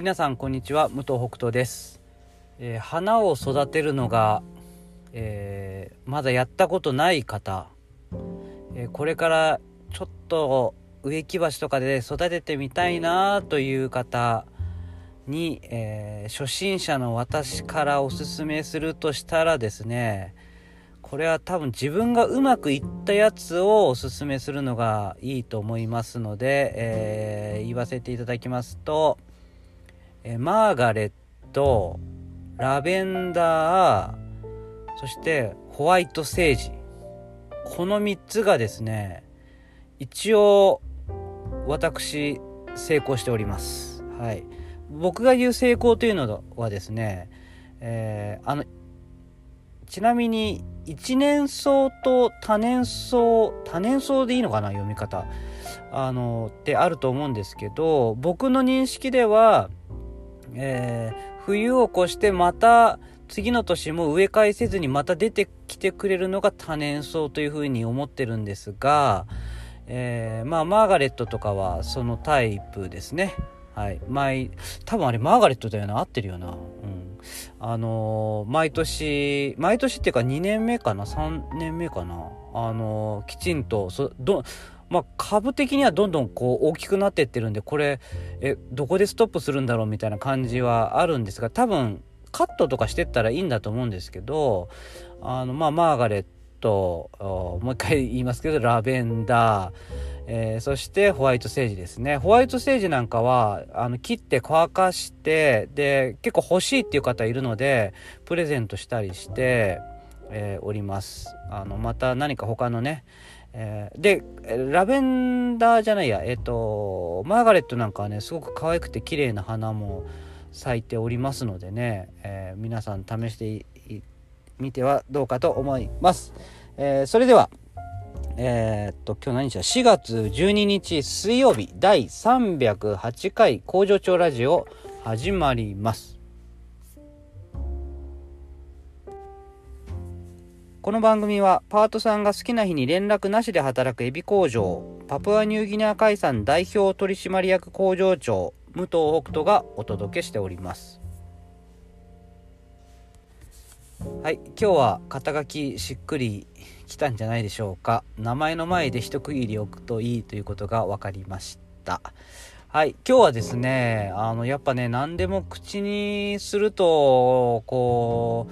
皆さんこんにちは武藤北斗です、えー、花を育てるのが、えー、まだやったことない方、えー、これからちょっと植木鉢とかで育ててみたいなという方に、え初心者の私からおすすめするとしたらですねこれは多分自分がうまくいったやつをおすすめするのがいいと思いますので、え言わせていただきますとえマーガレットラベンダーそしてホワイトセージ。この3つがですね一応私成功しております。はい。僕が言う成功というのはですね、えー、あのちなみに一年草と多年草多年草でいいのかな読み方。あのってあると思うんですけど僕の認識ではえー、冬を越してまた次の年も植え替えせずにまた出てきてくれるのが多年草というふうに思ってるんですが、えー、まあマーガレットとかはそのタイプですね。はい。毎、多分あれマーガレットだよな。合ってるよな。うん。あのー、毎年、毎年っていうか2年目かな ?3 年目かな？あのー、きちんと、そ、ど、まあ、株的にはどんどんこう大きくなっていってるんでこれえどこでストップするんだろうみたいな感じはあるんですが多分カットとかしてったらいいんだと思うんですけどあのまあマーガレットもう一回言いますけどラベンダー、えー、そしてホワイトセージですね。ホワイトセージなんかはあの切って乾かしてで結構欲しいっていう方いるのでプレゼントしたりして、えー、おります。あのまた何か他のねえー、でラベンダーじゃないやえ、ー、とマーガレットなんかはねすごく可愛くて綺麗な花も咲いておりますのでね、えー、皆さん試してみてはどうかと思います、えそれではえっと今日何日だ？4月12日水曜日第308回工場長ラジオ始まります。この番組はパートさんが好きな日に連絡なしで働くエビ工場パプアニューギニア海産代表取締役工場長武藤北斗がお届けしております。はい今日は肩書きしっくりきたんじゃないでしょうか。名前の前で一区切り置くといいということが分かりました。はい。今日はですね、あの、やっぱね、何でも口にすると、こ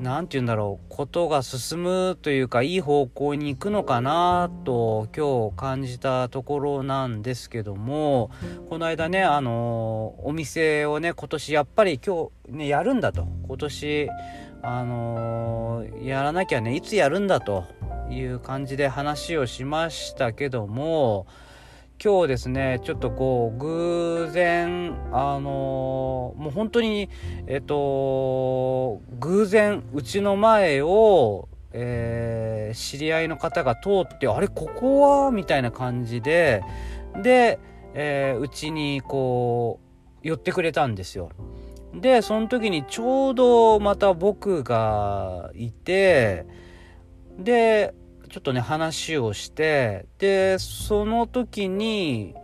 う、なんて言うんだろう、ことが進むというか、いい方向に行くのかなと、今日感じたところなんですけども、この間ね、あの、お店をね、今年やっぱり今日ね、やるんだと。今年、あの、やらなきゃね、いつやるんだという感じで話をしましたけども、今日ですねちょっとこう偶然あのー、もう本当にえっと偶然うちの前をえー、知り合いの方が通ってあれここはみたいな感じででうち、えー、にこう寄ってくれたんですよ。でその時にちょうどまた僕がいてでちょっとね話をしてでその時に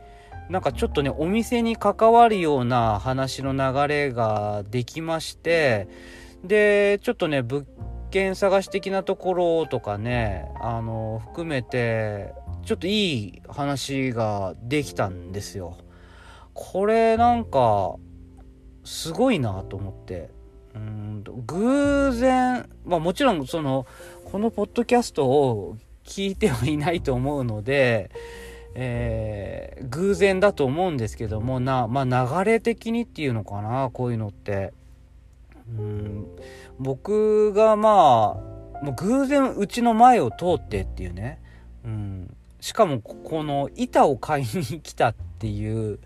なんかちょっとねお店に関わるような話の流れができましてでちょっとね物件探し的なところとかねあの含めてちょっといい話ができたんですよ。これなんかすごいなと思ってうん偶然まあもちろんそのこのポッドキャストを聞いてはいないと思うので、えー、偶然だと思うんですけどもな、まあ、流れ的にっていうのかなこういうのって。うん。僕がまあもう偶然うちの前を通ってっていうね、うん、しかもこの板を買いに来たっていう、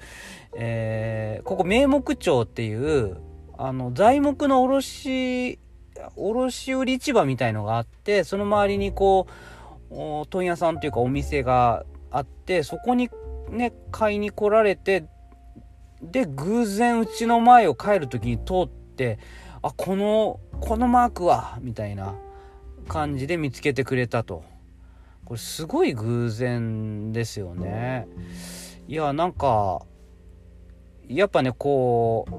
えー、ここ名目町っていうあの材木の卸卸売市場みたいのがあってその周りにこう問屋さんというかお店があってそこにね買いに来られてで偶然うちの前を帰る時に通ってあこのこのマークはみたいな感じで見つけてくれたと。これすごい偶然ですよね。いやなんかやっぱねこう、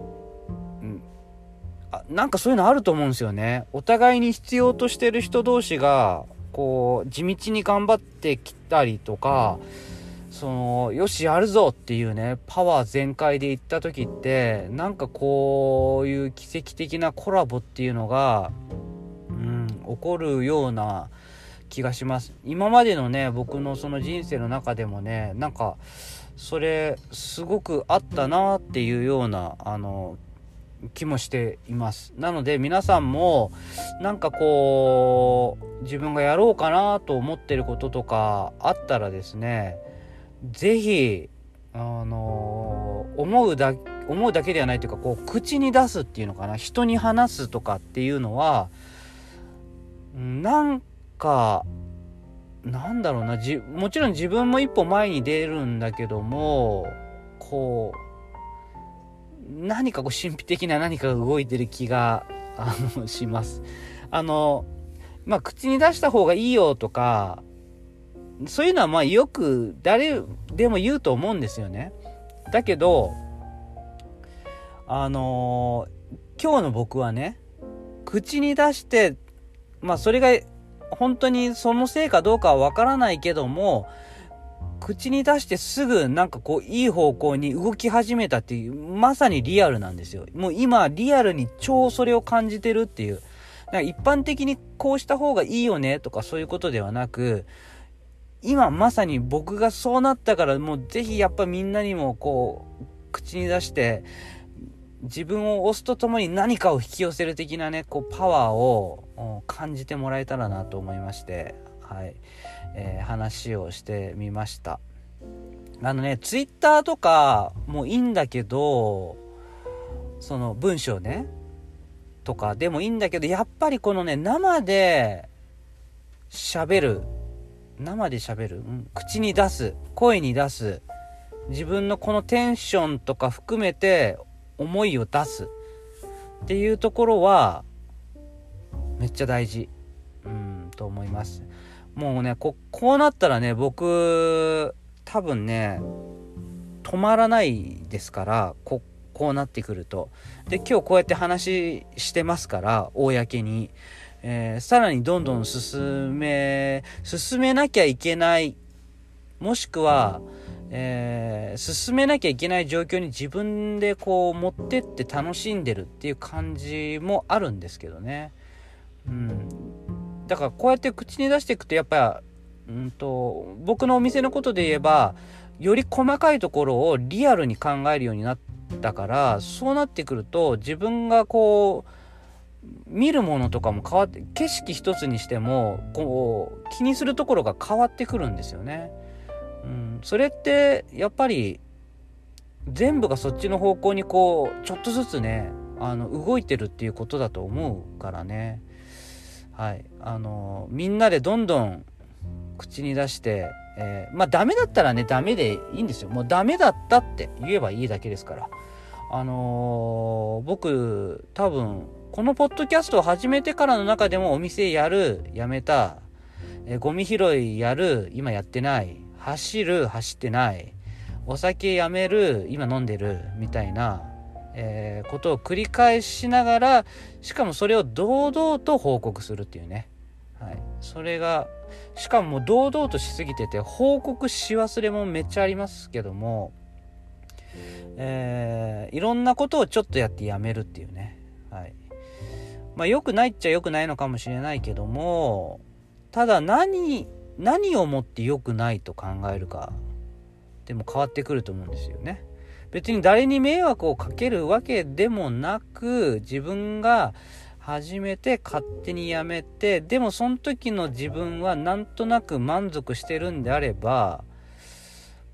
なんかそういうのあると思うんですよね。お互いに必要としてる人同士がこう地道に頑張ってきたりとかそのよしやるぞっていうねパワー全開で行った時ってなんかこういう奇跡的なコラボっていうのが、うん、起こるような気がします。今までのね僕のその人生の中でもねなんかそれすごくあったなっていうようなあの気もしています。なので皆さんもなんかこう自分がやろうかなと思ってることとかあったらですね是非あの思うだ思うだけではないというかこう口に出すっていうのかな。人に話すとかっていうのはなんかなんだろうな。じもちろん自分も一歩前に出るんだけどもこう何かこう神秘的な何かが動いてる気が あのします。あのまあ口に出した方がいいよとかそういうのはまあよく誰でも言うと思うんですよね。だけどあの今日の僕はね口に出してまあそれが本当にそのせいかどうかはわからないけども、口に出してすぐなんかこういい方向に動き始めたっていう、まさにリアルなんですよ。もう今リアルに超それを感じてるっていう。一般的にこうした方がいいよねとかそういうことではなく、今まさに僕がそうなったからもうぜひやっぱみんなにもこう口に出して自分を押すとともに何かを引き寄せる的なねこうパワーを感じてもらえたらなと思いましてはい、えー、話をしてみました。あのねツイッターとかもいいんだけどその文章ねとかでもいいんだけどやっぱりこのね生で喋る生で喋る、うん、口に出す声に出す自分のこのテンションとか含めて思いを出すっていうところはめっちゃ大事うんと思います。もうねここうなったらね僕多分ね止まらないですからここうなってくると。で今日こうやって話してますから公に、えー、さらにどんどん進め進めなきゃいけないもしくは、えー、進めなきゃいけない状況に自分でこう持ってって楽しんでるっていう感じもあるんですけどね。うん、だからこうやって口に出していくとやっぱ、うんと、僕のお店のことで言えばより細かいところをリアルに考えるようになったからそうなってくると自分がこう見るものとかも変わって景色一つにしてもこう気にするところが変わってくるんですよね。うん、それってやっぱり全部がそっちの方向にこうちょっとずつねあの動いてるっていうことだと思うからねはい。あのみんなでどんどん口に出して、えー、まあダメだったらねダメでいいんですよ。もうダメだったって言えばいいだけですから。あのー、僕多分このポッドキャストを始めてからの中でもお店やるやめた、えー、ゴミ拾いやる今やってない走る走ってないお酒やめる今飲んでるみたいな、えー、ことを繰り返しながらしかもそれを堂々と報告するっていうね、はい、それがしかも堂々としすぎてて報告し忘れもめっちゃありますけども、えー、いろんなことをちょっとやってやめるっていうね、はい。まあ、良くないっちゃ良くないのかもしれないけどもただ何何をもって良くないと考えるかでも変わってくると思うんですよね。別に誰に迷惑をかけるわけでもなく自分が始めて勝手にやめてでもその時の自分はなんとなく満足してるんであれば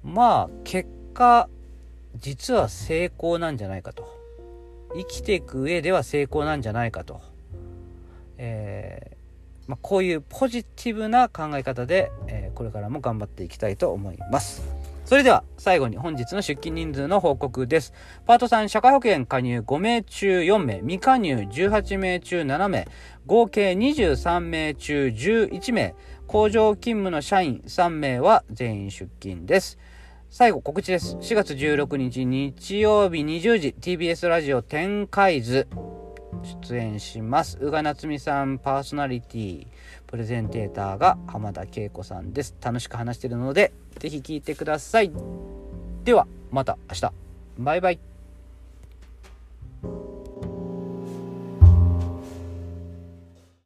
まあ結果実は成功なんじゃないかと生きていく上では成功なんじゃないかと、えまあ、こういうポジティブな考え方で、えー、これからも頑張っていきたいと思います。それでは最後に本日の出勤人数の報告です。パート3、社会保険加入5名中4名、未加入18名中7名、合計23名中11名、工場勤務の社員3名は全員出勤です。最後告知です。4月16日日曜日20時 TBS ラジオ展開図出演します。宇賀夏美さんパーソナリティプレゼンテーターが浜田恵子さんです。楽しく話してるのでぜひ聞いてください。ではまた明日。バイバイ。